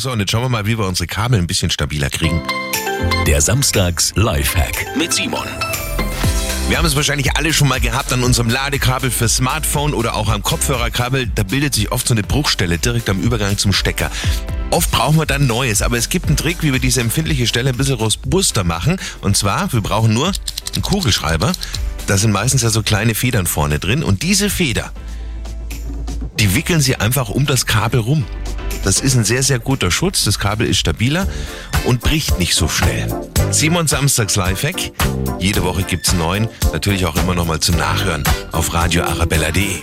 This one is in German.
So, und jetzt schauen wir mal, wie wir unsere Kabel ein bisschen stabiler kriegen. Der Samstags Lifehack mit Simon. Wir haben es wahrscheinlich alle schon mal gehabt an unserem Ladekabel für Smartphone oder auch am Kopfhörerkabel. Da bildet sich oft so eine Bruchstelle direkt am Übergang zum Stecker. Oft brauchen wir dann Neues, aber es gibt einen Trick, wie wir diese empfindliche Stelle ein bisschen robuster machen. Und zwar, wir brauchen nur einen Kugelschreiber. Da sind meistens ja so kleine Federn vorne drin. Und diese Feder, die wickeln Sie einfach um das Kabel rum. Das ist ein sehr, sehr guter Schutz. Das Kabel ist stabiler und bricht nicht so schnell. Simon Samstags Lifehack. Jede Woche gibt's neun. Natürlich auch immer noch mal zum Nachhören auf radioarabella.de.